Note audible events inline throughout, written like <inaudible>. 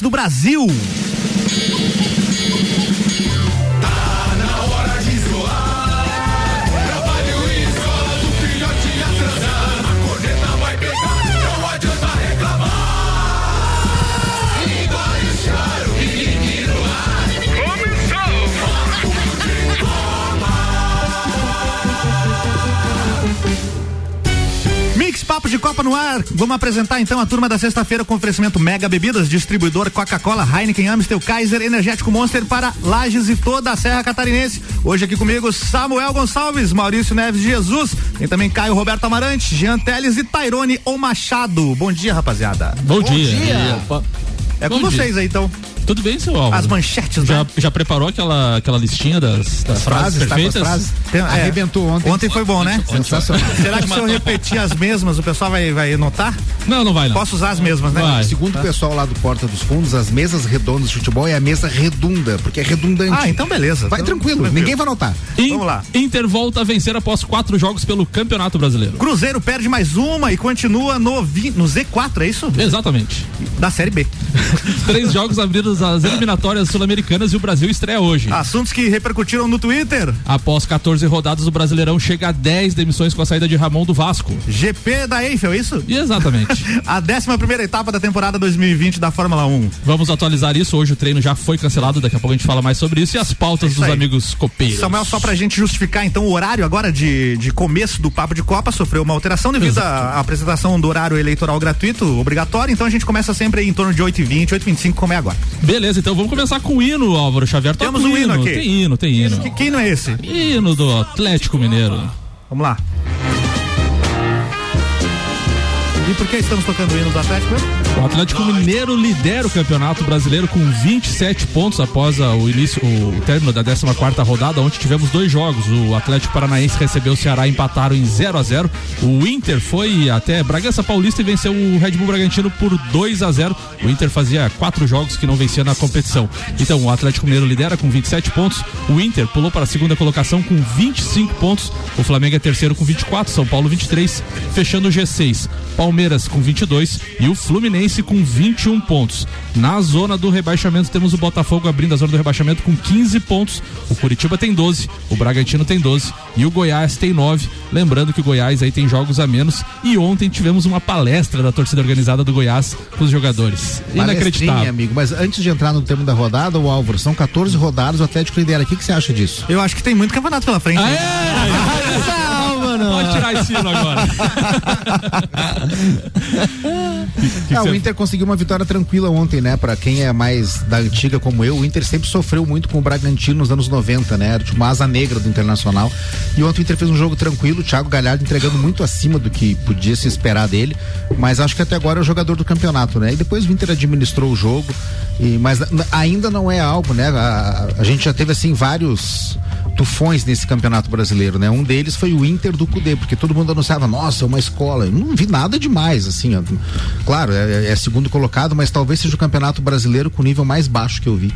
Do Brasil. Papo de Copa no ar. Vamos apresentar então a turma da sexta-feira com oferecimento Mega Bebidas, distribuidor Coca-Cola, Heineken, Amstel, Kaiser, Energético Monster para Lages e toda a Serra Catarinense. Hoje aqui comigo Samuel Gonçalves, Maurício Neves de Jesus, tem também Caio Roberto Amarante, Jean Teles e Tairone ou Machado. Bom dia, rapaziada. Bom, dia. dia. É com Bom vocês dia. aí então. Tudo bem, seu Álvaro? As manchetes, já, né? Já preparou aquela, aquela listinha das, das frases, frases perfeitas? Tá frases? Tem, é, Arrebentou ontem. Ontem foi bom, né? Sensacional. Será que se eu repetir as mesmas, o pessoal vai, vai notar? Não, não vai não. Posso usar as mesmas, né? Vai. Segundo tá. o pessoal lá do Porta dos Fundos, as mesas redondas de futebol é a mesa redunda, porque é redundante. Ah, então beleza. Vai então, tranquilo, tranquilo, ninguém vai notar. In, Vamos lá. Inter volta a vencer após quatro jogos pelo Campeonato Brasileiro. Cruzeiro perde mais uma e continua no, vi, no Z4, é isso? Exatamente. Da Série B. <laughs> Três jogos abriram as eliminatórias sul-americanas e o Brasil estreia hoje. Assuntos que repercutiram no Twitter. Após 14 rodadas, o Brasileirão chega a 10 demissões com a saída de Ramon do Vasco. GP da Eiffel, é isso? Exatamente. <laughs> a 11 primeira etapa da temporada 2020 da Fórmula 1. Vamos atualizar isso. Hoje o treino já foi cancelado, daqui a pouco a gente fala mais sobre isso e as pautas é dos aí. amigos copeiros. Samuel, só pra gente justificar então o horário agora de, de começo do Papo de Copa sofreu uma alteração devido à apresentação do horário eleitoral gratuito, obrigatório, então a gente começa sempre em torno de 8h20, 8h25, como é agora. Beleza, então vamos começar com o hino, Álvaro Xavier. Temos um hino, hino aqui. Tem hino, tem hino. Que, que hino é esse? Hino do Atlético Mineiro. Vamos lá. E por que estamos tocando o hino do Atlético mesmo? O Atlético Mineiro lidera o Campeonato Brasileiro com 27 pontos após o início, o término da 14 quarta rodada, onde tivemos dois jogos. O Atlético Paranaense recebeu o Ceará empataram em 0 a 0 O Inter foi até Bragança Paulista e venceu o Red Bull Bragantino por 2 a 0 O Inter fazia quatro jogos que não vencia na competição. Então, o Atlético Mineiro lidera com 27 pontos. O Inter pulou para a segunda colocação com 25 pontos. O Flamengo é terceiro com 24, São Paulo 23, fechando o G6. Palmeiras com 22 e o Fluminense com 21 pontos. Na zona do rebaixamento temos o Botafogo abrindo a zona do rebaixamento com 15 pontos. O Curitiba tem 12, o Bragantino tem 12 e o Goiás tem 9. Lembrando que o Goiás aí tem jogos a menos e ontem tivemos uma palestra da torcida organizada do Goiás com os jogadores. Inacreditável. amigo, mas antes de entrar no tema da rodada, o Álvaro, são 14 rodadas, o Atlético lidera. O que, que você acha disso? Eu acho que tem muito campeonato pela frente. <laughs> Ah, não. Pode tirar esse sino agora. <laughs> que que o Inter conseguiu uma vitória tranquila ontem, né? Pra quem é mais da antiga como eu, o Inter sempre sofreu muito com o Bragantino nos anos 90, né? Era tipo uma asa negra do Internacional. E ontem o Inter fez um jogo tranquilo, o Thiago Galhardo entregando muito acima do que podia se esperar dele. Mas acho que até agora é o jogador do campeonato, né? E depois o Inter administrou o jogo. E, mas ainda não é algo, né? A, a gente já teve assim vários tufões nesse campeonato brasileiro, né? Um deles foi o Inter do Cudê, porque todo mundo anunciava, nossa, uma escola. Eu não vi nada demais, assim. Ó. Claro, é, é segundo colocado, mas talvez seja o campeonato brasileiro com o nível mais baixo que eu vi.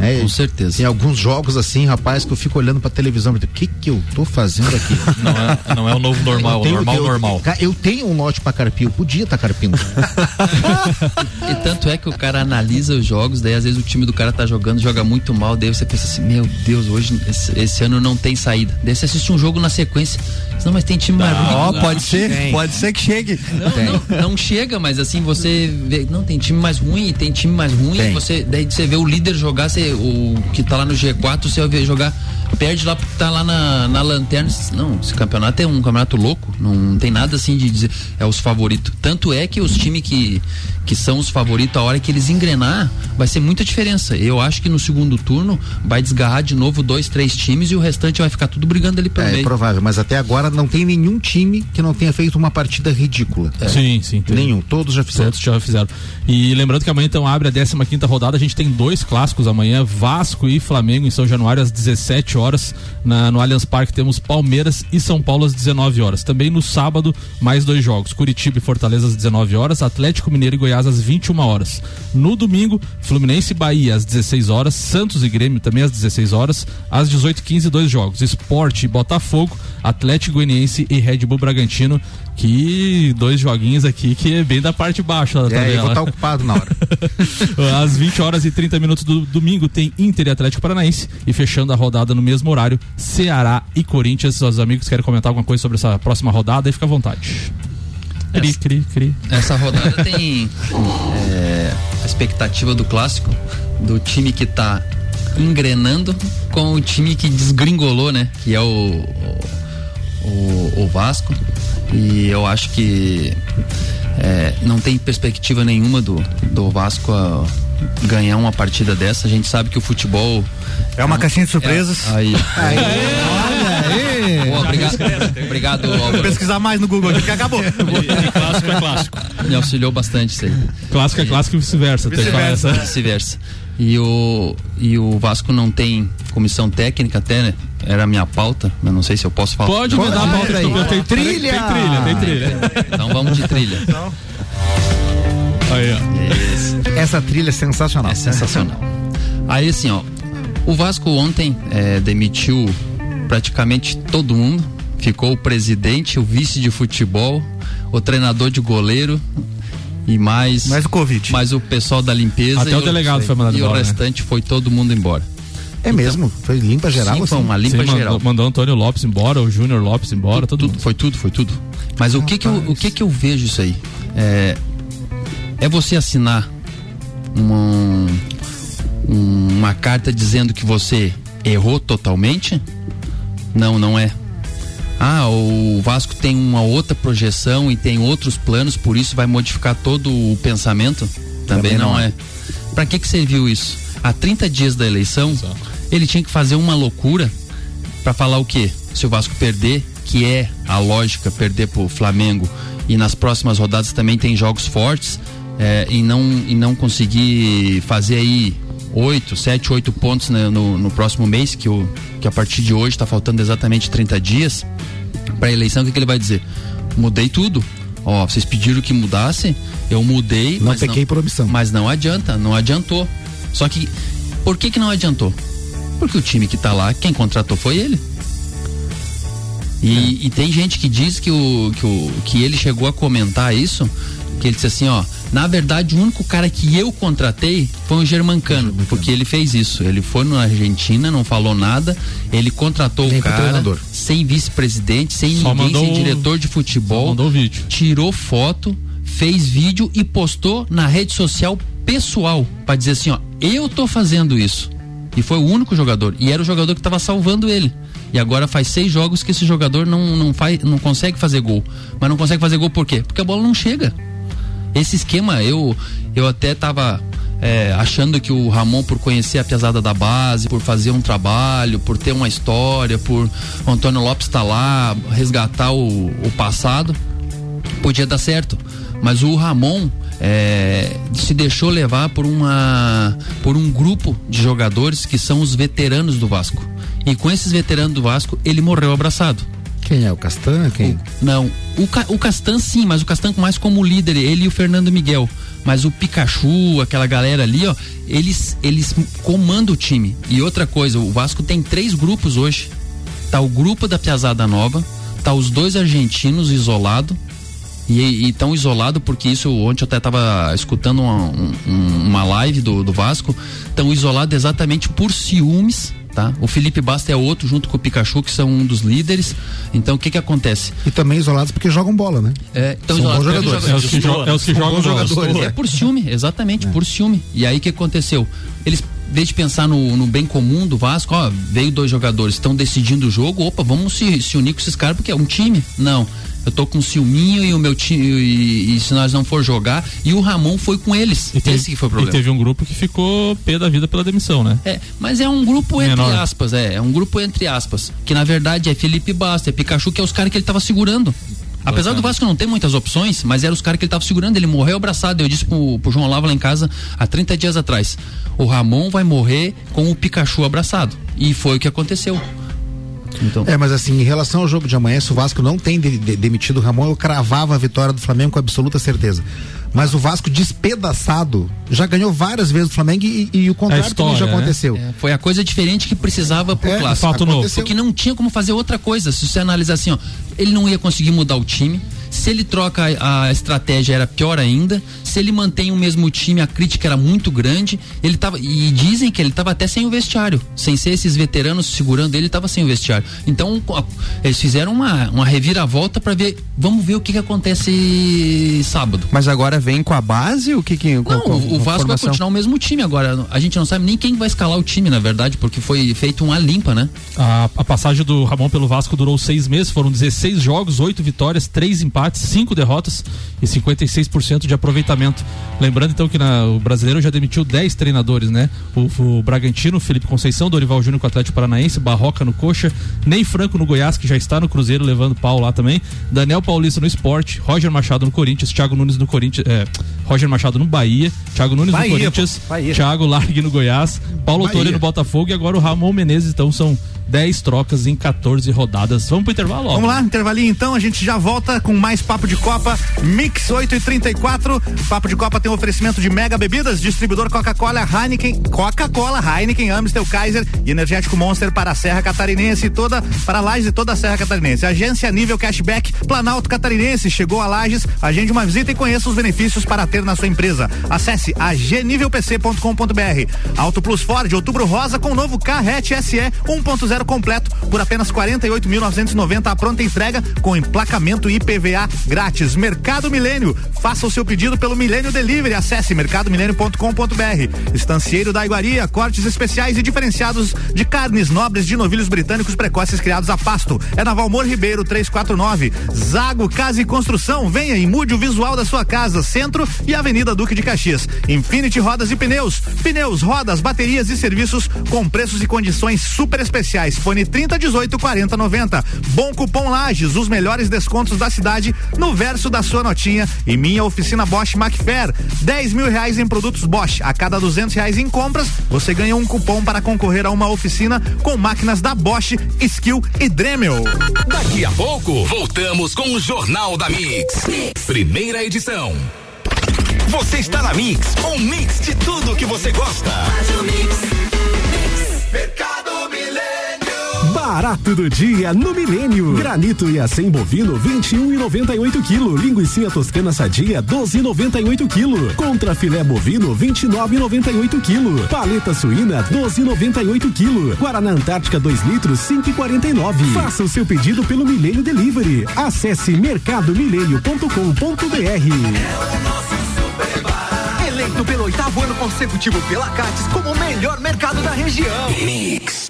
É, Com certeza. Tem alguns jogos assim, rapaz, que eu fico olhando pra televisão e o que que eu tô fazendo aqui? <laughs> Não é, não é o novo normal, o normal eu, normal. Eu tenho um lote pra carpir, eu podia estar tá carpindo. <laughs> e tanto é que o cara analisa os jogos, daí às vezes o time do cara tá jogando, joga muito mal, daí você pensa assim, meu Deus, hoje, esse, esse ano não tem saída. Daí você assiste um jogo na sequência, não, mas tem time mais ruim. Ó, pode ser, tem. pode ser que chegue. Não, não, não, chega, mas assim, você vê, não, tem time mais ruim, tem time mais ruim, tem. você, daí você vê o líder jogar, você, o que tá lá no G4, você vai jogar, perde lá porque tá lá na, na lanterna. Não, esse campeonato é um campeonato louco, não tem nada assim de dizer, é os favoritos. Tanto é que os times que, que são os favoritos, a hora que eles engrenar, vai ser muita diferença. Eu acho que no segundo turno vai desgarrar de novo dois, três times e o restante vai ficar tudo brigando ali pelo é, meio. É provável, mas até agora não tem nenhum time que não tenha feito uma partida ridícula. É. Sim, sim. Tem. Nenhum, todos já fizeram. Todos já fizeram. E lembrando que amanhã então abre a 15 quinta rodada, a gente tem dois clássicos amanhã, Vasco e Flamengo em São Januário às 17 horas. Na, no Allianz Parque temos Palmeiras e São Paulo às 19 horas. Também no sábado, mais dois jogos: Curitiba e Fortaleza às 19 horas, Atlético Mineiro e Goiás às 21 horas. No domingo, Fluminense e Bahia às 16 horas, Santos e Grêmio também às 16 horas, às 18h15 dois jogos: Esporte e Botafogo, Atlético Goianiense e Red Bull Bragantino que dois joguinhos aqui que é bem da parte baixa da é, tabela. vou estar tá ocupado na hora. <laughs> Às 20 horas e 30 minutos do domingo tem Inter e Atlético Paranaense e fechando a rodada no mesmo horário, Ceará e Corinthians. Seus amigos querem comentar alguma coisa sobre essa próxima rodada? Aí fica à vontade. Cri, cri, cri. Essa rodada tem é, a expectativa do clássico, do time que está engrenando com o time que desgringolou, né? Que é o, o, o Vasco. E eu acho que é, não tem perspectiva nenhuma do, do Vasco a ganhar uma partida dessa. A gente sabe que o futebol. É uma é, caixinha de surpresas. É, aí. aí. Olha aí. Boa, obrigado. obrigado, Vou pesquisar mais no Google aqui <laughs> que acabou. E clássico é clássico. Me auxiliou bastante isso aí. Clássico é clássico e vice-versa. Vice-versa. Vice-versa. E o, e o Vasco não tem comissão técnica até, né? Era a minha pauta, mas não sei se eu posso falar. Pode me dar a pauta aí. Tem trilha. Tem trilha, tem trilha. Então vamos de trilha. Então. Aí, ó. Essa trilha é sensacional. É sensacional. Aí assim, ó, o Vasco ontem é, demitiu praticamente todo mundo. Ficou o presidente, o vice de futebol, o treinador de goleiro, e mais. Mais o Covid. Mais o pessoal da limpeza. Até o, o delegado foi mandado e embora. E o né? restante né? foi todo mundo embora. É então, mesmo? Foi limpa geral? Sim, foi assim? uma limpa sim, geral. Mandou, mandou Antônio Lopes embora, o Júnior Lopes embora, tudo, tudo, Foi tudo, foi tudo. Mas o que que, eu, o que que eu vejo isso aí? É, é você assinar uma, uma carta dizendo que você errou totalmente? Não, não é ah, o Vasco tem uma outra projeção e tem outros planos, por isso vai modificar todo o pensamento? Também, Também não, não, é. é. Para que que serviu isso? Há 30 dias da eleição, Exato. ele tinha que fazer uma loucura para falar o quê? Se o Vasco perder, que é a lógica perder pro Flamengo e nas próximas rodadas também tem jogos fortes é, e não e não conseguir fazer aí oito, sete, oito pontos né, no, no, próximo mês, que, o, que a partir de hoje está faltando exatamente 30 dias para a eleição, o que, que, ele vai dizer? Mudei tudo. Ó, vocês pediram que mudasse, eu mudei. Não pequei por omissão. Mas não adianta, não adiantou. Só que, por que que não adiantou? Porque o time que está lá, quem contratou foi ele. E, é. e, tem gente que diz que, o, que, o, que ele chegou a comentar isso, que ele disse assim, ó, na verdade, o único cara que eu contratei foi o Germancano, porque ele fez isso. Ele foi na Argentina, não falou nada, ele contratou o cara sem vice-presidente, sem Só ninguém, sem diretor de futebol. mandou vídeo. Tirou foto, fez vídeo e postou na rede social pessoal para dizer assim, ó, eu tô fazendo isso. E foi o único jogador. E era o jogador que estava salvando ele. E agora faz seis jogos que esse jogador não, não, faz, não consegue fazer gol. Mas não consegue fazer gol por quê? Porque a bola não chega. Esse esquema, eu, eu até tava é, achando que o Ramon, por conhecer a pesada da base, por fazer um trabalho, por ter uma história, por o Antônio Lopes estar tá lá, resgatar o, o passado, podia dar certo. Mas o Ramon é, se deixou levar por uma por um grupo de jogadores que são os veteranos do Vasco. E com esses veteranos do Vasco, ele morreu abraçado. Quem é? O Castan? Quem? O, não, o, o Castan sim, mas o Castan mais como líder, ele e o Fernando Miguel. Mas o Pikachu, aquela galera ali, ó, eles, eles comandam o time. E outra coisa, o Vasco tem três grupos hoje. Tá o grupo da Piazada Nova, tá os dois argentinos isolados. E estão isolados porque isso ontem eu até estava escutando uma, um, uma live do, do Vasco. Estão isolados exatamente por ciúmes tá? O Felipe Basta é outro, junto com o Pikachu, que são um dos líderes. Então o que que acontece? E também isolados porque jogam bola, né? É, então são bons jogadores. É os que, jo é os que jogam jogadores. É por ciúme, exatamente, é. por ciúme. E aí o que aconteceu? Eles desde pensar no, no, bem comum do Vasco, ó, veio dois jogadores, estão decidindo o jogo, opa, vamos se, se unir com esses caras porque é um time. Não eu tô com o Silminho e o meu time, e, e, se nós não for jogar, e o Ramon foi com eles. E teve, Esse que foi o problema. E teve um grupo que ficou pé da vida pela demissão, né? É, mas é um grupo Menor. entre aspas, é, é um grupo entre aspas, que na verdade é Felipe Basta, é Pikachu, que é os caras que ele tava segurando. Apesar do Vasco não ter muitas opções, mas eram os caras que ele tava segurando, ele morreu abraçado. Eu disse pro, pro João Lava lá em casa há 30 dias atrás: o Ramon vai morrer com o Pikachu abraçado. E foi o que aconteceu. Então. É, mas assim, em relação ao jogo de amanhã, se o Vasco não tem de, de, demitido o Ramon, eu cravava a vitória do Flamengo com absoluta certeza. Mas o Vasco despedaçado já ganhou várias vezes o Flamengo e, e o contrário é história, já né? aconteceu. É, foi a coisa diferente que precisava pro é, clássico. Fato novo. Porque não tinha como fazer outra coisa. Se você analisar assim, ó, ele não ia conseguir mudar o time se ele troca a, estratégia era pior ainda. Se ele mantém o mesmo time, a crítica era muito grande. Ele tava e dizem que ele estava até sem o vestiário, sem ser esses veteranos segurando ele, estava sem o vestiário. Então eles fizeram uma, uma reviravolta para ver, vamos ver o que, que acontece sábado. Mas agora vem com a base o que que Não, com, com, o Vasco vai continuar o mesmo time agora. A gente não sabe nem quem vai escalar o time, na verdade, porque foi feito uma limpa, né? A, a passagem do Ramon pelo Vasco durou seis meses, foram 16 jogos, oito vitórias, três empates empates, cinco derrotas e 56% de aproveitamento. Lembrando então que na, o brasileiro já demitiu 10 treinadores, né? O, o Bragantino, Felipe Conceição, Dorival Júnior com o Atlético Paranaense, Barroca no Coxa, Ney Franco no Goiás, que já está no Cruzeiro levando pau lá também, Daniel Paulista no Esporte, Roger Machado no Corinthians, Thiago Nunes no Corinthians, é, Roger Machado no Bahia, Thiago Nunes Bahia, no Corinthians, Thiago Largue no Goiás, Paulo Torre no Botafogo e agora o Ramon Menezes, então são 10 trocas em 14 rodadas. Vamos pro intervalo. Vamos lá, intervalinho então, a gente já volta com mais Papo de Copa, Mix 8 e 34. Papo de Copa tem um oferecimento de Mega Bebidas, distribuidor Coca-Cola, Heineken, Coca-Cola, Heineken, Amstel, Kaiser e Energético Monster para a Serra Catarinense e toda, para Lages e toda a Serra Catarinense. Agência Nível Cashback, Planalto Catarinense, chegou a Lages, agende uma visita e conheça os benefícios para ter na sua empresa. Acesse agnivelpc.com.br. Auto Plus Ford, outubro rosa com novo Carrete SE 1.0 zero completo por apenas 48.990 a pronta entrega com emplacamento IPVA grátis. Mercado Milênio. Faça o seu pedido pelo Milênio Delivery. Acesse mercadomilênio.com.br. Estancieiro da Iguaria, cortes especiais e diferenciados de carnes nobres de novilhos britânicos precoces criados a pasto. É na Valmor Ribeiro 349. Zago Casa e Construção. Venha e mude o visual da sua casa, Centro e Avenida Duque de Caxias. Infinity Rodas e Pneus. Pneus, rodas, baterias e serviços com preços e condições super especiais reais. Fone 30 18 40 90. Bom cupom Lages, os melhores descontos da cidade no verso da sua notinha e minha oficina Bosch Macfair. 10 mil reais em produtos Bosch. A cada 200 reais em compras, você ganha um cupom para concorrer a uma oficina com máquinas da Bosch, Skill e Dremel. Daqui a pouco, voltamos com o Jornal da mix. mix. Primeira edição. Você está na Mix, um mix de tudo que você gosta. Mix. mix. Barato do dia no Milênio. Granito e acém bovino 21 e 98 kg. Linguiça toscana sadia 12 e 98 kg. Contra filé bovino 29 e 98 kg. Paleta suína 12 e 98 kg. Guaraná Antártica 2 litros 5 e 49. Faça o seu pedido pelo Milênio Delivery. Acesse mercadomilênio.com.br. É eleito pelo oitavo ano consecutivo pela Cates como o melhor mercado da região. Mix.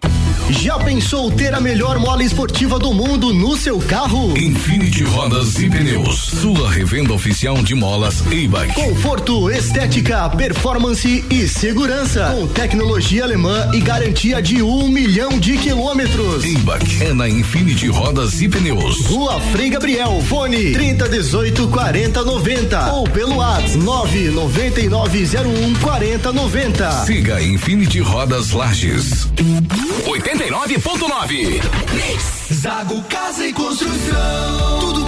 Já pensou ter a melhor mola esportiva do mundo no seu carro? Infinity Rodas e Pneus, sua revenda oficial de molas e-bike. Conforto, estética, performance e segurança. Com tecnologia alemã e garantia de um milhão de quilômetros. E-bike é na Infinity Rodas e Pneus. Rua Frei Gabriel, fone 30 18 40 90 ou pelo WhatsApp 99901 40 90. Siga Infinity Rodas Lages. 89.9. Zago Casa e Construção. Tudo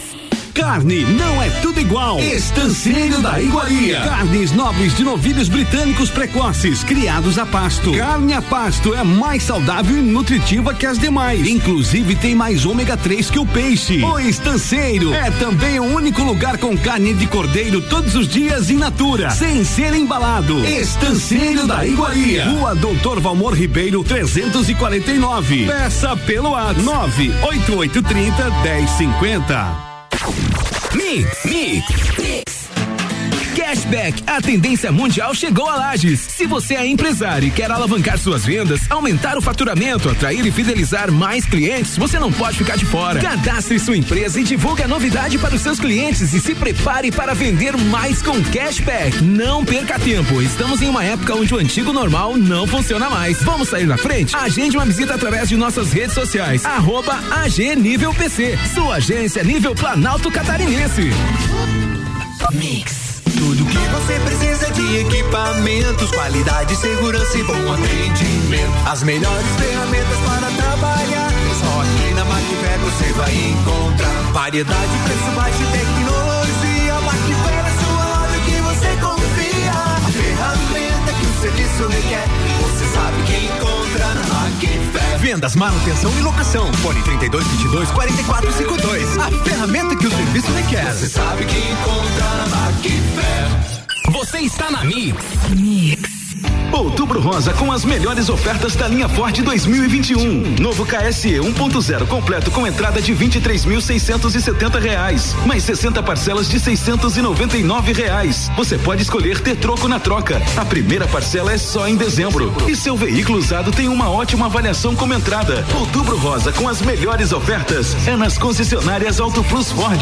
Carne não é tudo igual. Estanceiro da Iguaria. Carnes nobres de novilhos britânicos precoces, criados a pasto. Carne a pasto é mais saudável e nutritiva que as demais. Inclusive tem mais ômega 3 que o peixe. O Estanceiro é também o único lugar com carne de cordeiro todos os dias in natura, sem ser embalado. Estanceiro da Iguaria. Rua Doutor Valmor Ribeiro 349. Peça pelo A 98830 1050. Mix, mix. Cashback, a tendência mundial chegou a Lages. Se você é empresário e quer alavancar suas vendas, aumentar o faturamento, atrair e fidelizar mais clientes, você não pode ficar de fora. Cadastre sua empresa e divulgue a novidade para os seus clientes e se prepare para vender mais com Cashback. Não perca tempo, estamos em uma época onde o antigo normal não funciona mais. Vamos sair na frente? Agende uma visita através de nossas redes sociais. Arroba AG Nível PC, sua agência nível Planalto Catarinense. Mix. Tudo que você precisa de equipamentos, qualidade, segurança e bom atendimento. As melhores ferramentas para trabalhar. Só aqui na Macfer você vai encontrar variedade, preço baixo e tecnologia. Macfer é sua loja que você confia. A ferramenta que o serviço requer, você sabe que encontra na. Vendas, manutenção e locação. Fone 32 22 44 52. A ferramenta que o serviço requer. Você sabe que encontra na Macfer. Você está na Mix. Mix. Outubro Rosa com as melhores ofertas da linha Ford 2021. Novo KSE 1.0 completo com entrada de 23.670 reais, mais 60 parcelas de 699 reais. Você pode escolher ter troco na troca. A primeira parcela é só em dezembro. E seu veículo usado tem uma ótima avaliação como entrada. Outubro Rosa com as melhores ofertas é nas concessionárias Auto Plus Ford.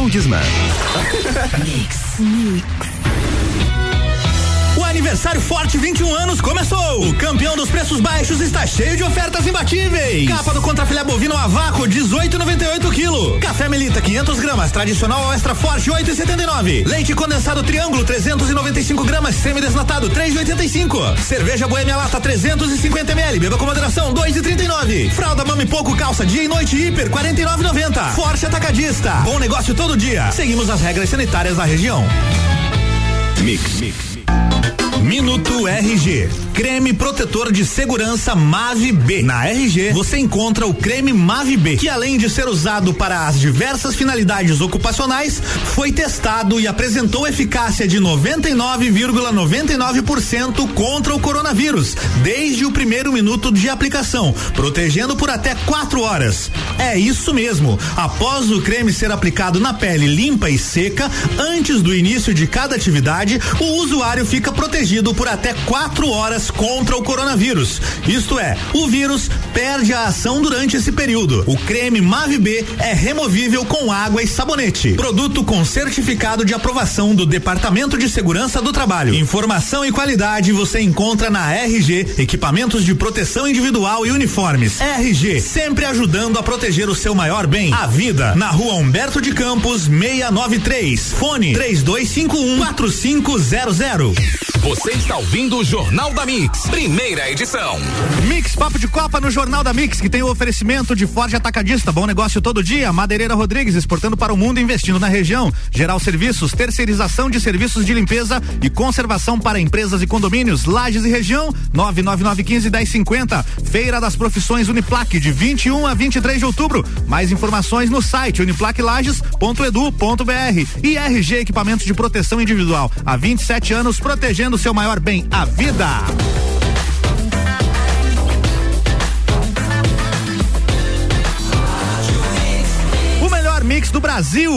Disman. <laughs> Mix. Mix. Aniversário Forte 21 anos começou. O campeão dos preços baixos está cheio de ofertas imbatíveis. Capa do contrafilé bovino a vácuo 18,98 kg. Café Melita 500 gramas tradicional extra forte 8,79. Leite condensado Triângulo 395 gramas semi-desnatado 3,85. Cerveja Boêmia Lata 350 ml. Beba com moderação 2,39. Fralda Mami Pouco calça dia e noite hiper 49,90. Forte Atacadista. Bom negócio todo dia. Seguimos as regras sanitárias da região. Mix. Mix. Minuto RG. Creme protetor de segurança Mave B. Na RG você encontra o creme Mave B, que além de ser usado para as diversas finalidades ocupacionais, foi testado e apresentou eficácia de 99,99% contra o coronavírus, desde o primeiro minuto de aplicação, protegendo por até quatro horas. É isso mesmo. Após o creme ser aplicado na pele limpa e seca, antes do início de cada atividade, o usuário fica protegido por até quatro horas contra o coronavírus. Isto é, o vírus perde a ação durante esse período. O creme Mave B é removível com água e sabonete. Produto com certificado de aprovação do Departamento de Segurança do Trabalho. Informação e qualidade você encontra na RG, equipamentos de proteção individual e uniformes. RG, sempre ajudando a proteger o seu maior bem, a vida. Na rua Humberto de Campos, 693. Fone 3251 4500. Você está ouvindo o Jornal da Mix, primeira edição. Mix Papo de Copa no Jornal da Mix, que tem o oferecimento de Forte Atacadista, bom negócio todo dia. Madeireira Rodrigues, exportando para o mundo, investindo na região. Geral Serviços, terceirização de serviços de limpeza e conservação para empresas e condomínios, lajes e região, 99915 1050. Feira das Profissões Uniplaque, de 21 a 23 de outubro. Mais informações no site uniplaquelages.edu.br. E RG Equipamentos de Proteção Individual, há 27 anos protegendo seu maior bem, a vida. O melhor mix do Brasil.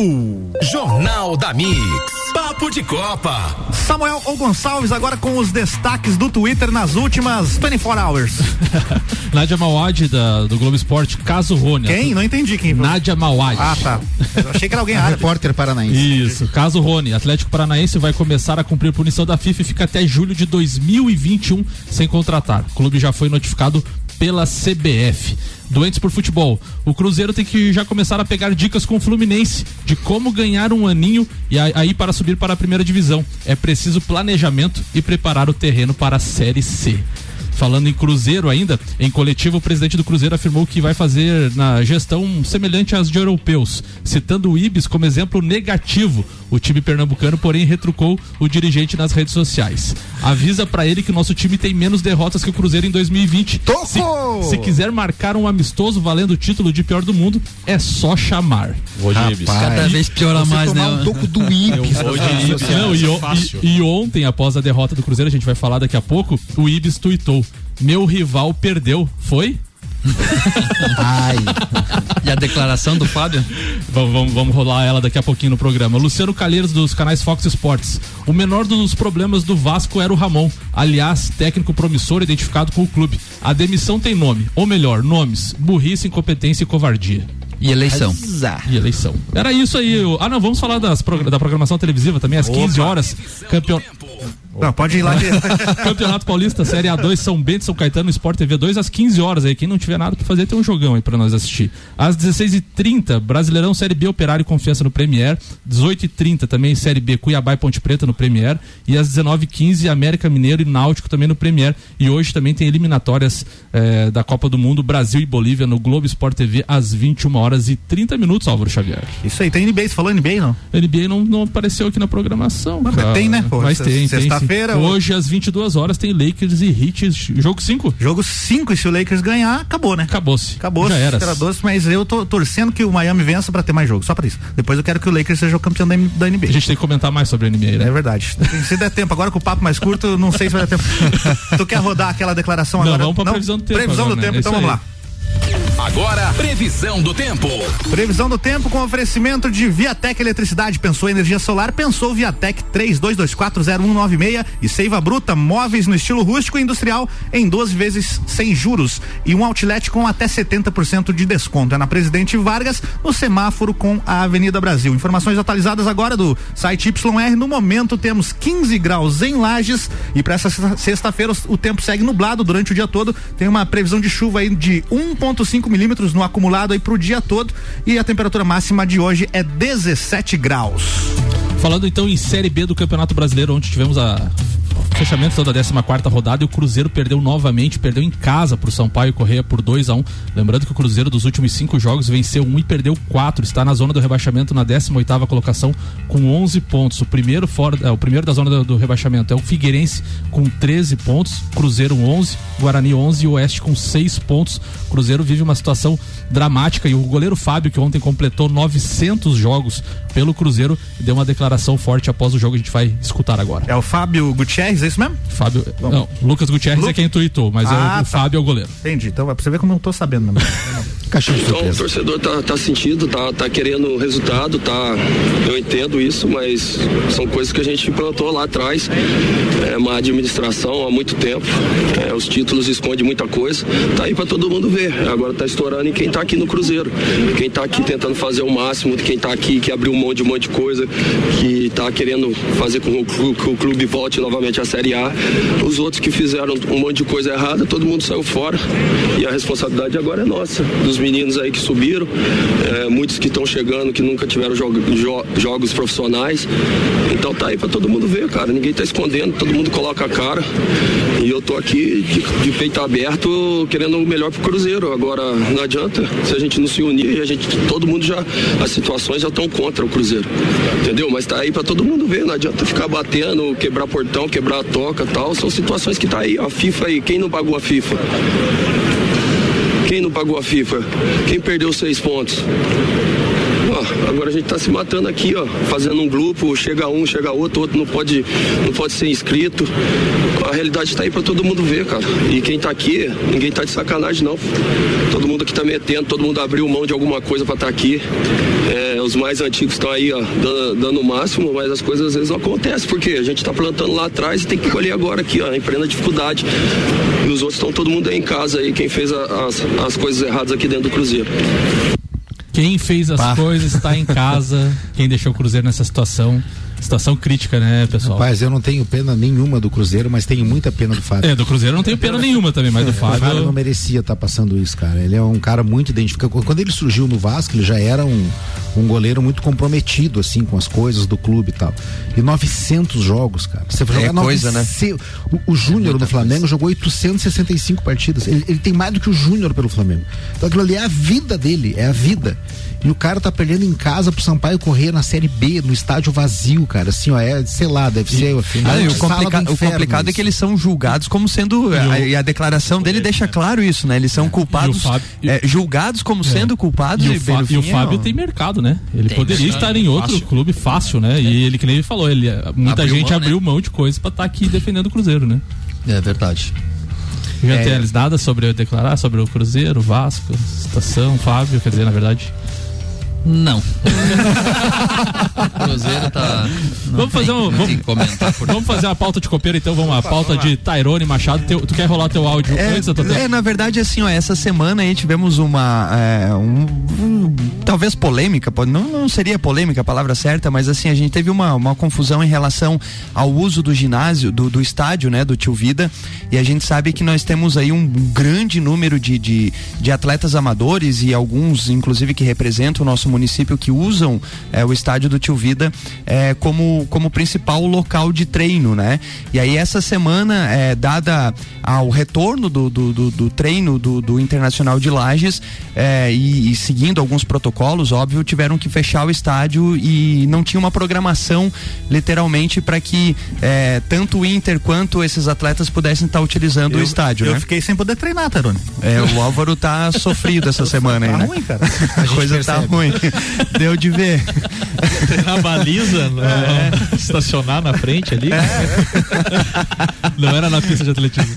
Jornal da Mix. Papo de Copa. Samuel O Gonçalves agora com os destaques do Twitter nas últimas 24 hours. <laughs> Nádia Mauad da, do Globo Esporte, caso Rony. Quem? Não entendi quem. Foi. Nádia Mauad. Ah, tá. Eu achei que era alguém <laughs> árabe. Repórter paranaense. Isso, caso Rony. Atlético Paranaense vai começar a cumprir punição da FIFA e fica até julho de 2021 sem contratar. O clube já foi notificado pela CBF. Doentes por futebol. O Cruzeiro tem que já começar a pegar dicas com o Fluminense de como ganhar um aninho e aí para subir para a primeira divisão. É preciso planejamento e preparar o terreno para a Série C. Falando em Cruzeiro ainda, em coletivo o presidente do Cruzeiro afirmou que vai fazer na gestão semelhante às de europeus, citando o Ibis como exemplo negativo. O time pernambucano, porém, retrucou o dirigente nas redes sociais. Avisa para ele que o nosso time tem menos derrotas que o Cruzeiro em 2020. Se, se, quiser marcar um amistoso valendo o título de pior do mundo, é só chamar. Hoje Ibis. Cada vez piora mais, né? Um toco do Ibis. Não, e, e, e ontem, após a derrota do Cruzeiro, a gente vai falar daqui a pouco, o Ibis tuitou: Meu rival perdeu. Foi? Ai. E a declaração do Fábio? Vamos, vamos, vamos, rolar ela daqui a pouquinho no programa. Luciano Calheiros dos canais Fox Sports. O menor dos problemas do Vasco era o Ramon. Aliás, técnico promissor identificado com o clube. A demissão tem nome, ou melhor, nomes: burrice, incompetência e covardia. E eleição. E eleição. Era isso aí. Ah, não, vamos falar das, da programação televisiva também, às Opa. 15 horas. Campeão. Não, pode ir lá. <laughs> Campeonato Paulista, Série A2, São Bento, São Caetano, Sport TV 2 às 15 horas aí. Quem não tiver nada pra fazer, tem um jogão aí pra nós assistir. Às 16h30, Brasileirão Série B, Operário e Confiança no Premier. 18h30 também Série B, Cuiabá e Ponte Preta no Premier. E às 19h15, América Mineiro e Náutico também no Premier. E hoje também tem eliminatórias eh, da Copa do Mundo, Brasil e Bolívia no Globo Sport TV às 21 horas e 30 minutos, Álvaro Xavier. Isso aí, tem NBA, você falou NBA não? NBA não, não apareceu aqui na programação. Mas, tem, né? Pô, Mas tem, tem. Sexta-feira. Hoje às 22 horas tem Lakers e Heat, jogo 5. Jogo 5 e se o Lakers ganhar, acabou, né? Acabou-se. Acabou-se. Já era. mas eu tô torcendo que o Miami vença pra ter mais jogo, só pra isso. Depois eu quero que o Lakers seja o campeão da, da NBA. A gente tem que comentar mais sobre a NBA, né? É verdade. se der tempo, agora com o papo mais curto, não sei se vai dar tempo. <laughs> tu quer rodar aquela declaração não, agora? Vamos pra não? previsão do tempo. Previsão agora, do né? tempo, É então vamos lá. Agora, previsão do tempo. Previsão do tempo com oferecimento de Viatec Eletricidade. Pensou energia solar? Pensou Viatec 32240196 e Seiva Bruta, móveis no estilo rústico e industrial em 12 vezes sem juros e um outlet com até 70% de desconto. É na Presidente Vargas, no semáforo com a Avenida Brasil. Informações atualizadas agora do site YR. No momento temos 15 graus em Lages e para essa sexta-feira o tempo segue nublado durante o dia todo. Tem uma previsão de chuva aí de 1,5 milímetros no acumulado aí pro dia todo e a temperatura máxima de hoje é 17 graus. Falando então em Série B do Campeonato Brasileiro, onde tivemos a fechamento da 14 quarta rodada e o Cruzeiro perdeu novamente, perdeu em casa pro Sampaio Correia por 2 a 1 um. Lembrando que o Cruzeiro dos últimos cinco jogos venceu um e perdeu quatro, está na zona do rebaixamento na 18 oitava colocação com 11 pontos. O primeiro fora, é, o primeiro da zona do, do, rebaixamento é o Figueirense com 13 pontos, Cruzeiro 11, Guarani 11 e Oeste com 6 pontos. Cruzeiro vive uma situação dramática e o goleiro Fábio que ontem completou 900 jogos pelo Cruzeiro deu uma declaração forte após o jogo a gente vai escutar agora. É o Fábio Gutierrez, é isso mesmo? Fábio, não, Lucas Gutierrez Lu... é quem tuitou, mas ah, é o, o tá. Fábio é o goleiro. Entendi, então é pra você ver como eu não tô sabendo mesmo. <laughs> Então, o torcedor tá, tá sentindo, tá, tá querendo resultado, tá. Eu entendo isso, mas são coisas que a gente implantou lá atrás. É uma administração há muito tempo. É, os títulos escondem muita coisa. Tá aí pra todo mundo ver. Agora tá estourando em quem tá aqui no Cruzeiro. Quem tá aqui tentando fazer o máximo, quem tá aqui que abriu um monte de um monte de coisa, que tá querendo fazer com que o clube volte novamente à Série A. Os outros que fizeram um monte de coisa errada, todo mundo saiu fora. E a responsabilidade agora é nossa, dos meninos aí que subiram, é, muitos que estão chegando que nunca tiveram jo, jogos profissionais. Então tá aí pra todo mundo ver, cara. Ninguém tá escondendo, todo mundo coloca a cara. E eu tô aqui de, de peito aberto, querendo o melhor pro Cruzeiro. Agora não adianta se a gente não se unir, a gente, todo mundo já, as situações já estão contra o Cruzeiro. Entendeu? Mas tá aí pra todo mundo ver, não adianta ficar batendo, quebrar portão, quebrar toca tal. São situações que tá aí, a FIFA aí, quem não pagou a FIFA? Quem não pagou a FIFA? Quem perdeu seis pontos? Agora a gente tá se matando aqui, ó, fazendo um grupo, chega um, chega outro, outro não pode, não pode ser inscrito. A realidade tá aí pra todo mundo ver, cara. E quem tá aqui, ninguém tá de sacanagem não. Todo mundo aqui tá metendo, todo mundo abriu mão de alguma coisa pra estar tá aqui. É, os mais antigos estão aí, ó, dando, o máximo, mas as coisas às vezes não acontecem, porque a gente tá plantando lá atrás e tem que colher agora aqui, ó, em plena dificuldade. E os outros estão todo mundo aí em casa aí, quem fez a, as, as coisas erradas aqui dentro do Cruzeiro. Quem fez as Pá. coisas está em casa, quem deixou o Cruzeiro nessa situação. Situação crítica, né, pessoal? Rapaz, eu não tenho pena nenhuma do Cruzeiro, mas tenho muita pena do Fábio. É, do Cruzeiro eu não tenho pena nenhuma também, mas do Fábio. O Fábio não merecia estar tá passando isso, cara. Ele é um cara muito identificado. Quando ele surgiu no Vasco, ele já era um, um goleiro muito comprometido, assim, com as coisas do clube e tal. E 900 jogos, cara. Você foi jogar é coisa, 900, né? O, o Júnior do Flamengo coisa. jogou 865 partidas. Ele, ele tem mais do que o Júnior pelo Flamengo. Então aquilo ali é a vida dele, é a vida. E o cara tá perdendo em casa pro Sampaio correr na Série B, no estádio vazio, cara. Assim, ó, é, sei lá, deve ser. Ah, o, complica o, complicado é que eles são julgados como sendo. E, a, a, declaração dele deixa claro isso, né? Eles são é. culpados, Fábio, é, julgados como é. sendo culpados e, o, Fá, e o Fábio tem mercado, né? Ele tem poderia estar em outro fácil. clube fácil, né? E ele, que nem ele falou, ele, muita abriu gente mão, abriu né? mão de coisas pra estar tá aqui defendendo o Cruzeiro, né? É verdade. Já é. tem nada sobre eu declarar sobre o Cruzeiro, Vasco, situação, Fábio, quer dizer, na verdade. Não. <laughs> Cruzeiro tá. Vamos fazer um. Vamos, <laughs> vamos fazer a pauta de copeiro, então. Vamos a pauta de Tairone Machado. Teu, tu quer rolar teu áudio é, antes? É, na verdade, assim, ó, essa semana aí tivemos uma. É, um, um, talvez polêmica, não, não seria polêmica a palavra certa, mas assim, a gente teve uma, uma confusão em relação ao uso do ginásio, do, do estádio, né, do Tio Vida. E a gente sabe que nós temos aí um grande número de, de, de atletas amadores e alguns, inclusive, que representam o nosso município que usam é, o estádio do Tio Vida é, como, como principal local de treino, né? E aí essa semana, é, dada ao retorno do, do, do, do treino do, do, Internacional de Lages é, e, e, seguindo alguns protocolos, óbvio, tiveram que fechar o estádio e não tinha uma programação literalmente para que é, tanto o Inter quanto esses atletas pudessem estar utilizando eu, o estádio. Eu né? fiquei sem poder treinar, Tarone. É, o Álvaro tá sofrido essa <laughs> semana tá aí, né? ruim, cara. A, coisa tá ruim. <laughs> Deu de ver. Treinar baliza, <laughs> né? é. estacionar na frente ali. É. Não era na pista de atletismo.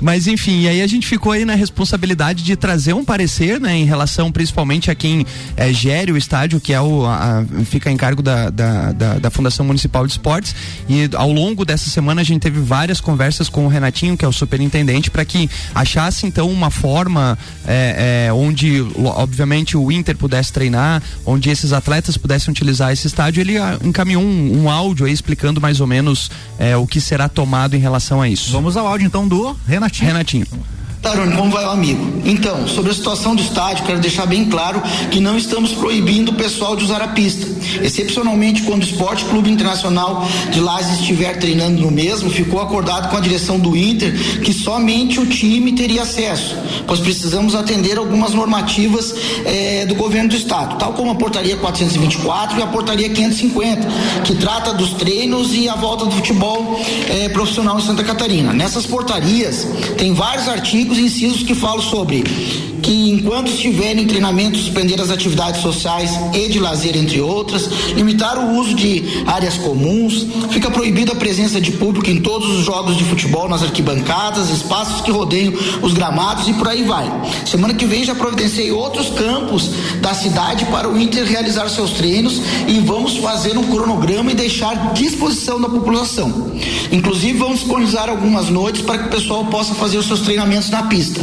Mas enfim, e aí a gente ficou aí na responsabilidade de trazer um parecer, né, em relação principalmente a quem é, gere o estádio, que é o a, a, fica em cargo da, da, da, da, Fundação Municipal de Esportes. E ao longo dessa semana a gente teve várias conversas com o Renatinho, que é o superintendente, para que achasse então uma forma é, é, onde, obviamente, o Inter pudesse treinar, onde esses atletas pudessem utilizar esse estádio, ele ah, encaminhou um, um áudio aí explicando mais ou menos é, o que será tomado em relação a isso. Vamos ao áudio então do Renatinho. Renatinho. Tarone, como vai o amigo? Então, sobre a situação do estádio, quero deixar bem claro que não estamos proibindo o pessoal de usar a pista. Excepcionalmente, quando o Esporte Clube Internacional de Lages estiver treinando no mesmo, ficou acordado com a direção do Inter que somente o time teria acesso, pois precisamos atender algumas normativas eh, do governo do estado, tal como a portaria 424 e a portaria 550, que trata dos treinos e a volta do futebol eh, profissional em Santa Catarina. Nessas portarias tem vários artigos incisos que falam sobre que enquanto estiverem em treinamento suspender as atividades sociais e de lazer entre outras, limitar o uso de áreas comuns, fica proibida a presença de público em todos os jogos de futebol nas arquibancadas, espaços que rodeiam os gramados e por aí vai. Semana que vem já providenciei outros campos da cidade para o Inter realizar seus treinos e vamos fazer um cronograma e deixar disposição da população. Inclusive vamos disponibilizar algumas noites para que o pessoal possa fazer os seus treinamentos na pista.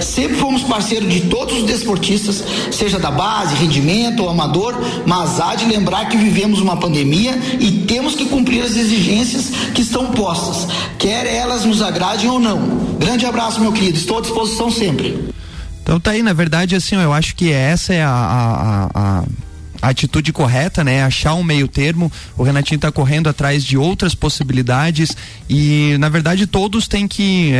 Sempre fomos parceiro de todos os desportistas, seja da base, rendimento ou amador, mas há de lembrar que vivemos uma pandemia e temos que cumprir as exigências que estão postas, quer elas nos agradem ou não. Grande abraço, meu querido, estou à disposição sempre. Então tá aí, na verdade, assim, eu acho que essa é a, a, a atitude correta, né? Achar um meio termo. O Renatinho está correndo atrás de outras possibilidades e, na verdade, todos têm que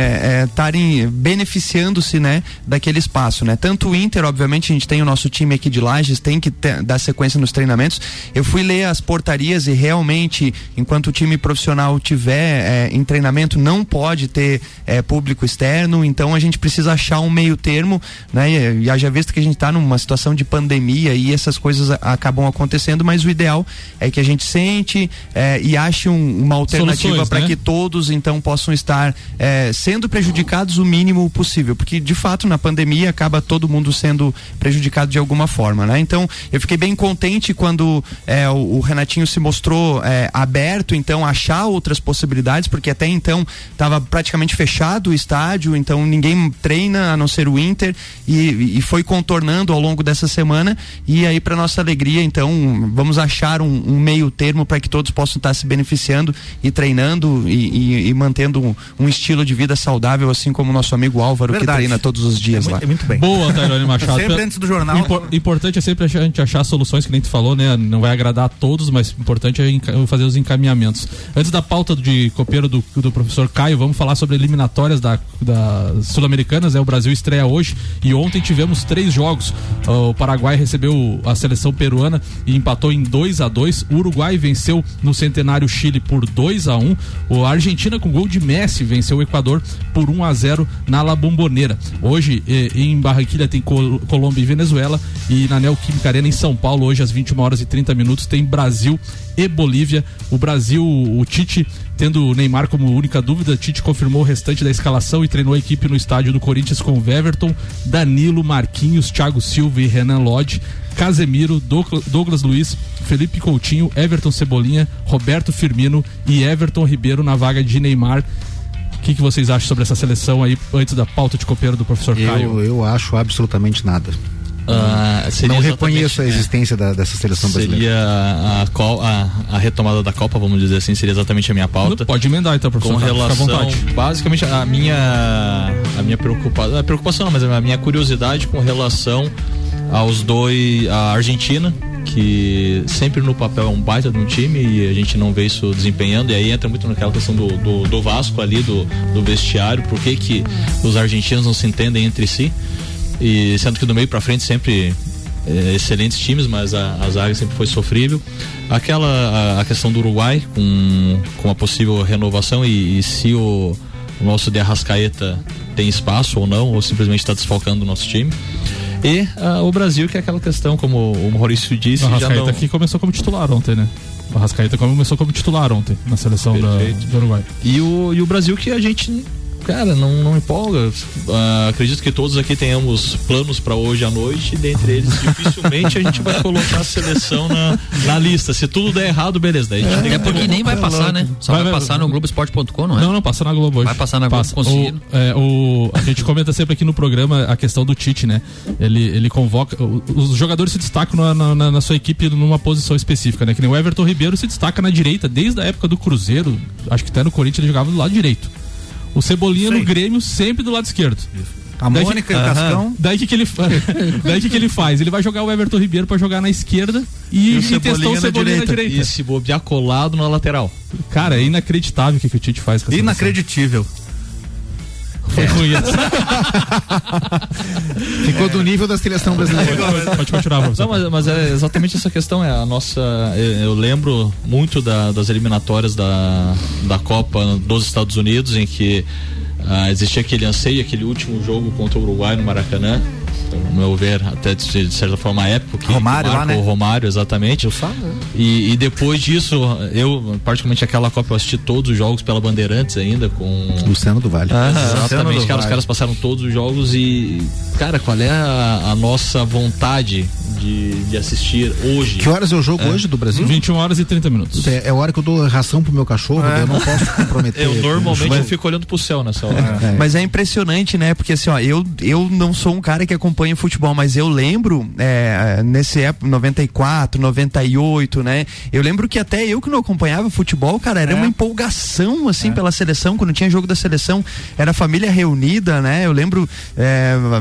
estarem é, é, beneficiando-se, né? Daquele espaço, né? Tanto o Inter, obviamente, a gente tem o nosso time aqui de Lages, tem que ter, dar sequência nos treinamentos. Eu fui ler as portarias e realmente, enquanto o time profissional tiver é, em treinamento, não pode ter é, público externo, então a gente precisa achar um meio termo, né? E, e haja visto que a gente está numa situação de pandemia e essas coisas acabam acontecendo, mas o ideal é que a gente sente é, e ache um, uma alternativa para né? que todos então possam estar é, sendo prejudicados o mínimo possível, porque de fato na pandemia acaba todo mundo sendo prejudicado de alguma forma, né? Então eu fiquei bem contente quando é, o, o, Renatinho se mostrou é, aberto então a achar outras possibilidades, porque até então estava praticamente fechado o estádio, então ninguém treina a não ser o Inter e, e foi contornando ao longo dessa semana e aí para nossa alegria alegria, então vamos achar um, um meio termo para que todos possam estar se beneficiando e treinando e, e, e mantendo um, um, estilo de vida saudável, assim como o nosso amigo Álvaro Verdade. que treina todos os dias é lá. Muito, é muito bem. Boa, Tairone <laughs> Machado. sempre antes do jornal. Impor, importante é sempre a gente achar soluções que nem tu falou, né? Não vai agradar a todos, mas importante é fazer os encaminhamentos. Antes da pauta de copeiro do, do professor Caio, vamos falar sobre eliminatórias da, da Sul-Americanas, né? O Brasil estreia hoje e ontem tivemos três jogos. O Paraguai recebeu a seleção peruana e empatou em 2 a 2 O Uruguai venceu no Centenário Chile por 2 a 1 um. A Argentina, com gol de Messi, venceu o Equador por 1 um a 0 na La Bombonera. Hoje, em Barranquilha, tem Colômbia e Venezuela. E na Neoquímica Arena, em São Paulo, hoje às 21 horas e 30 minutos, tem Brasil e Bolívia. O Brasil, o Tite tendo o Neymar como única dúvida, Tite confirmou o restante da escalação e treinou a equipe no estádio do Corinthians com Everton, Danilo, Marquinhos, Thiago Silva e Renan Lodge. Casemiro, Douglas Luiz, Felipe Coutinho, Everton Cebolinha, Roberto Firmino e Everton Ribeiro na vaga de Neymar. O que, que vocês acham sobre essa seleção aí antes da pauta de copeiro do professor eu, Caio? Eu acho absolutamente nada. Uh, não reconheço a existência é, da, dessa seleção brasileira. Seria a, a, a, retomada da Copa, vamos dizer assim, seria exatamente a minha pauta. Pode emendar então, professor. Com relação, basicamente, a minha, a minha preocupação, a preocupação não, mas a minha curiosidade com relação aos dois, a Argentina, que sempre no papel é um baita de um time e a gente não vê isso desempenhando, e aí entra muito naquela questão do, do, do Vasco ali, do, do vestiário, por que que os argentinos não se entendem entre si, e sendo que do meio para frente sempre é, excelentes times, mas a, a zaga sempre foi sofrível. Aquela a, a, questão do Uruguai com, com a possível renovação e, e se o, o nosso de Arrascaeta tem espaço ou não, ou simplesmente está desfalcando o nosso time. E uh, o Brasil, que é aquela questão, como o Maurício disse. O Arrascaeta não... que começou como titular ontem, né? O Arrascaeta começou como titular ontem na seleção da, do Uruguai. E o, e o Brasil que a gente cara, não, não empolga. Uh, acredito que todos aqui tenhamos planos para hoje à noite, e dentre eles, dificilmente a gente vai colocar a seleção na, na lista. Se tudo der errado, beleza. Daí é, é porque nem vai passar, né? Só vai, vai passar no Globoesporte.com, não é? Não, não, passa na Globo hoje. Vai passar na Globo conseguindo. O, é, o, a gente comenta sempre aqui no programa a questão do Tite, né? Ele, ele convoca. Os jogadores se destacam na, na, na sua equipe numa posição específica, né? Que nem o Everton Ribeiro se destaca na direita desde a época do Cruzeiro. Acho que até no Corinthians ele jogava do lado direito. O Cebolinha no Grêmio sempre do lado esquerdo. Isso. A daí Mônica que, e o Cascão. Daí que, que ele <laughs> daí que, que ele faz? Ele vai jogar o Everton Ribeiro para jogar na esquerda e, e, e testou o Cebolinha na direita. na direita. E se bobear colado na lateral. Cara, é inacreditável o que, que o Tite faz com essa Inacreditível. Foi é. ruim <laughs> Ficou é. do nível da seleção brasileira. Pode continuar, Não, mas, mas, é exatamente essa questão. É a nossa. Eu lembro muito da, das eliminatórias da, da Copa dos Estados Unidos, em que ah, existia aquele anseio, aquele último jogo contra o Uruguai no Maracanã no meu ver, até de certa forma a época que Romário lá, né? o Romário, exatamente. Eu sabe, né? e, e, depois disso, eu, particularmente aquela Copa, eu assisti todos os jogos pela Bandeirantes ainda com. Luciano do Vale. Ah, exatamente, cara, os caras passaram todos os jogos e. Cara, qual é a, a nossa vontade de, de, assistir hoje. Que horas é o jogo é. hoje do Brasil? 21 horas e 30 minutos. É, é a hora que eu dou ração pro meu cachorro, é. eu não posso comprometer. <laughs> Eu normalmente eu fico olhando pro céu nessa hora. É. Mas é impressionante, né? Porque assim, ó, eu, eu não sou um cara que acompanha futebol, mas eu lembro, é, nesse época, 94, 98, né? Eu lembro que até eu que não acompanhava futebol, cara, era é. uma empolgação, assim, pela seleção, quando tinha jogo da seleção, era família reunida, né? Eu lembro,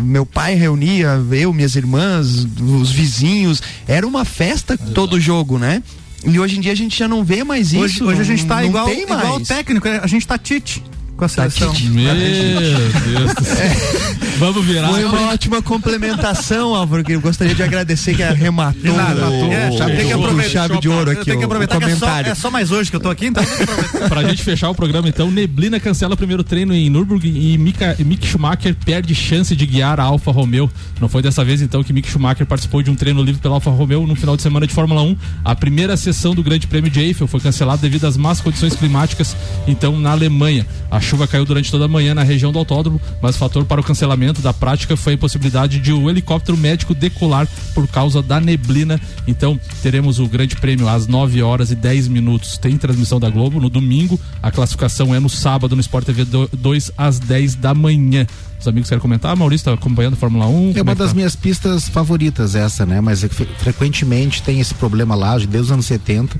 meu pai reunia, eu, minhas irmãs, os vizinhos. Era uma festa todo jogo, né? E hoje em dia a gente já não vê mais isso. Hoje, hoje a gente tá igual, igual técnico, a gente tá Tite com a tá seleção. Tá Meu Deus do céu. É. Vamos virar. Foi uma ótima complementação, Álvaro, que eu gostaria de agradecer que arrematou nada, o, é, o, tem que aproveitar, chave de ouro aqui. Tem que aproveitar o, que é só, é só, mais hoje que eu tô aqui, então <laughs> Pra gente fechar o programa, então, Neblina cancela o primeiro treino em Nürburgring e Mika, Mick Schumacher perde chance de guiar a Alfa Romeo. Não foi dessa vez, então, que Mick Schumacher participou de um treino livre pela Alfa Romeo no final de semana de Fórmula 1. A primeira sessão do Grande Prêmio de Eiffel foi cancelada devido às más condições climáticas, então, na Alemanha. A chuva caiu durante toda a manhã na região do autódromo, mas o fator para o cancelamento da prática foi a possibilidade de o helicóptero médico decolar por causa da neblina. Então, teremos o Grande Prêmio às 9 horas e 10 minutos. Tem transmissão da Globo no domingo. A classificação é no sábado no Sport TV 2 às 10 da manhã. Os amigos querem comentar. Maurício está acompanhando a Fórmula 1. É uma é das tá? minhas pistas favoritas essa, né? Mas é fre frequentemente tem esse problema lá, desde os anos 70.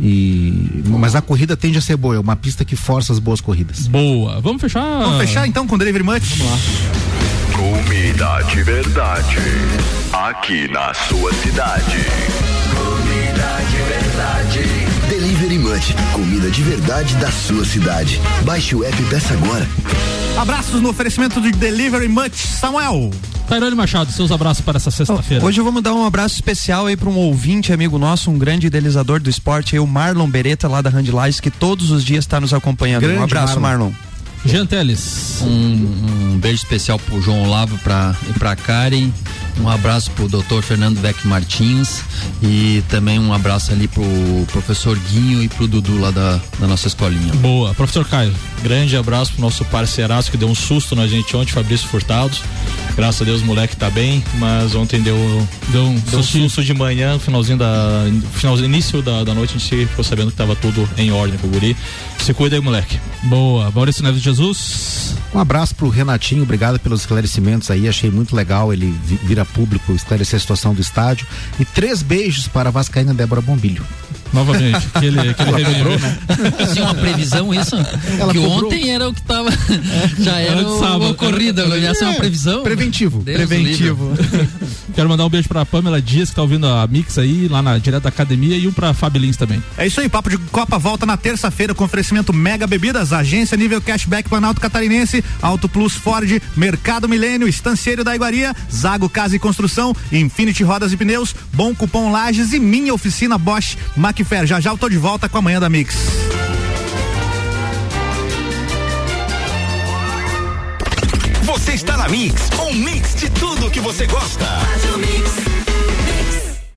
E, mas a corrida tende a ser boa, é uma pista que força as boas corridas. Boa. Vamos fechar. Vamos fechar então com o Delivery Much? Vamos lá. Comida de verdade. Aqui na sua cidade. Comida de verdade. Delivery Munch, comida de verdade da sua cidade. Baixe o app e peça agora. Abraços no oferecimento de Delivery Much, Samuel. Tairone Machado, seus abraços para essa sexta-feira. Hoje eu vou mandar um abraço especial aí para um ouvinte, amigo nosso, um grande idealizador do esporte, aí, o Marlon Beretta, lá da Handlais, que todos os dias está nos acompanhando. Grande um abraço, Marlon. Marlon. Jean Teles. Um, um beijo especial pro João Olavo pra, e pra Karen. Um abraço pro Dr. Fernando Beck Martins e também um abraço ali pro professor Guinho e pro Dudu lá da, da nossa escolinha. Boa, professor Caio. Grande abraço pro nosso parceiraço que deu um susto na gente ontem, Fabrício Furtado. Graças a Deus o moleque tá bem, mas ontem deu, deu um, deu um susto de manhã, finalzinho da. Final, início da, da noite, a gente ficou sabendo que tava tudo em ordem com o guri. Se cuida aí, moleque. Boa. Maurício Neves de Jesus. Um abraço pro Renatinho, obrigado pelos esclarecimentos aí, achei muito legal ele vir a público esclarecer a situação do estádio. E três beijos para a Vascaína Débora Bombilho. Novamente, aquele, aquele Ela cobrou, né? Tinha uma previsão isso? Ela que cobrou. ontem era o que tava. Já era o, sábado. o ocorrido, essa é uma previsão? Preventivo. Deus Preventivo. <laughs> Quero mandar um beijo pra Pamela Dias, que tá ouvindo a Mix aí, lá na direto da academia, e um pra Fabi Lins também. É isso aí, papo de Copa volta na terça-feira com oferecimento Mega Bebidas, agência nível cashback Planalto Catarinense, Auto Plus Ford, Mercado Milênio, Estancieiro da Iguaria, Zago Casa e Construção, Infinity Rodas e Pneus, Bom Cupom Lages e minha oficina Bosch, Macfer. Já já eu tô de volta com a manhã da Mix. Você está na Mix, um mix de tudo que você gosta. Faz o mix.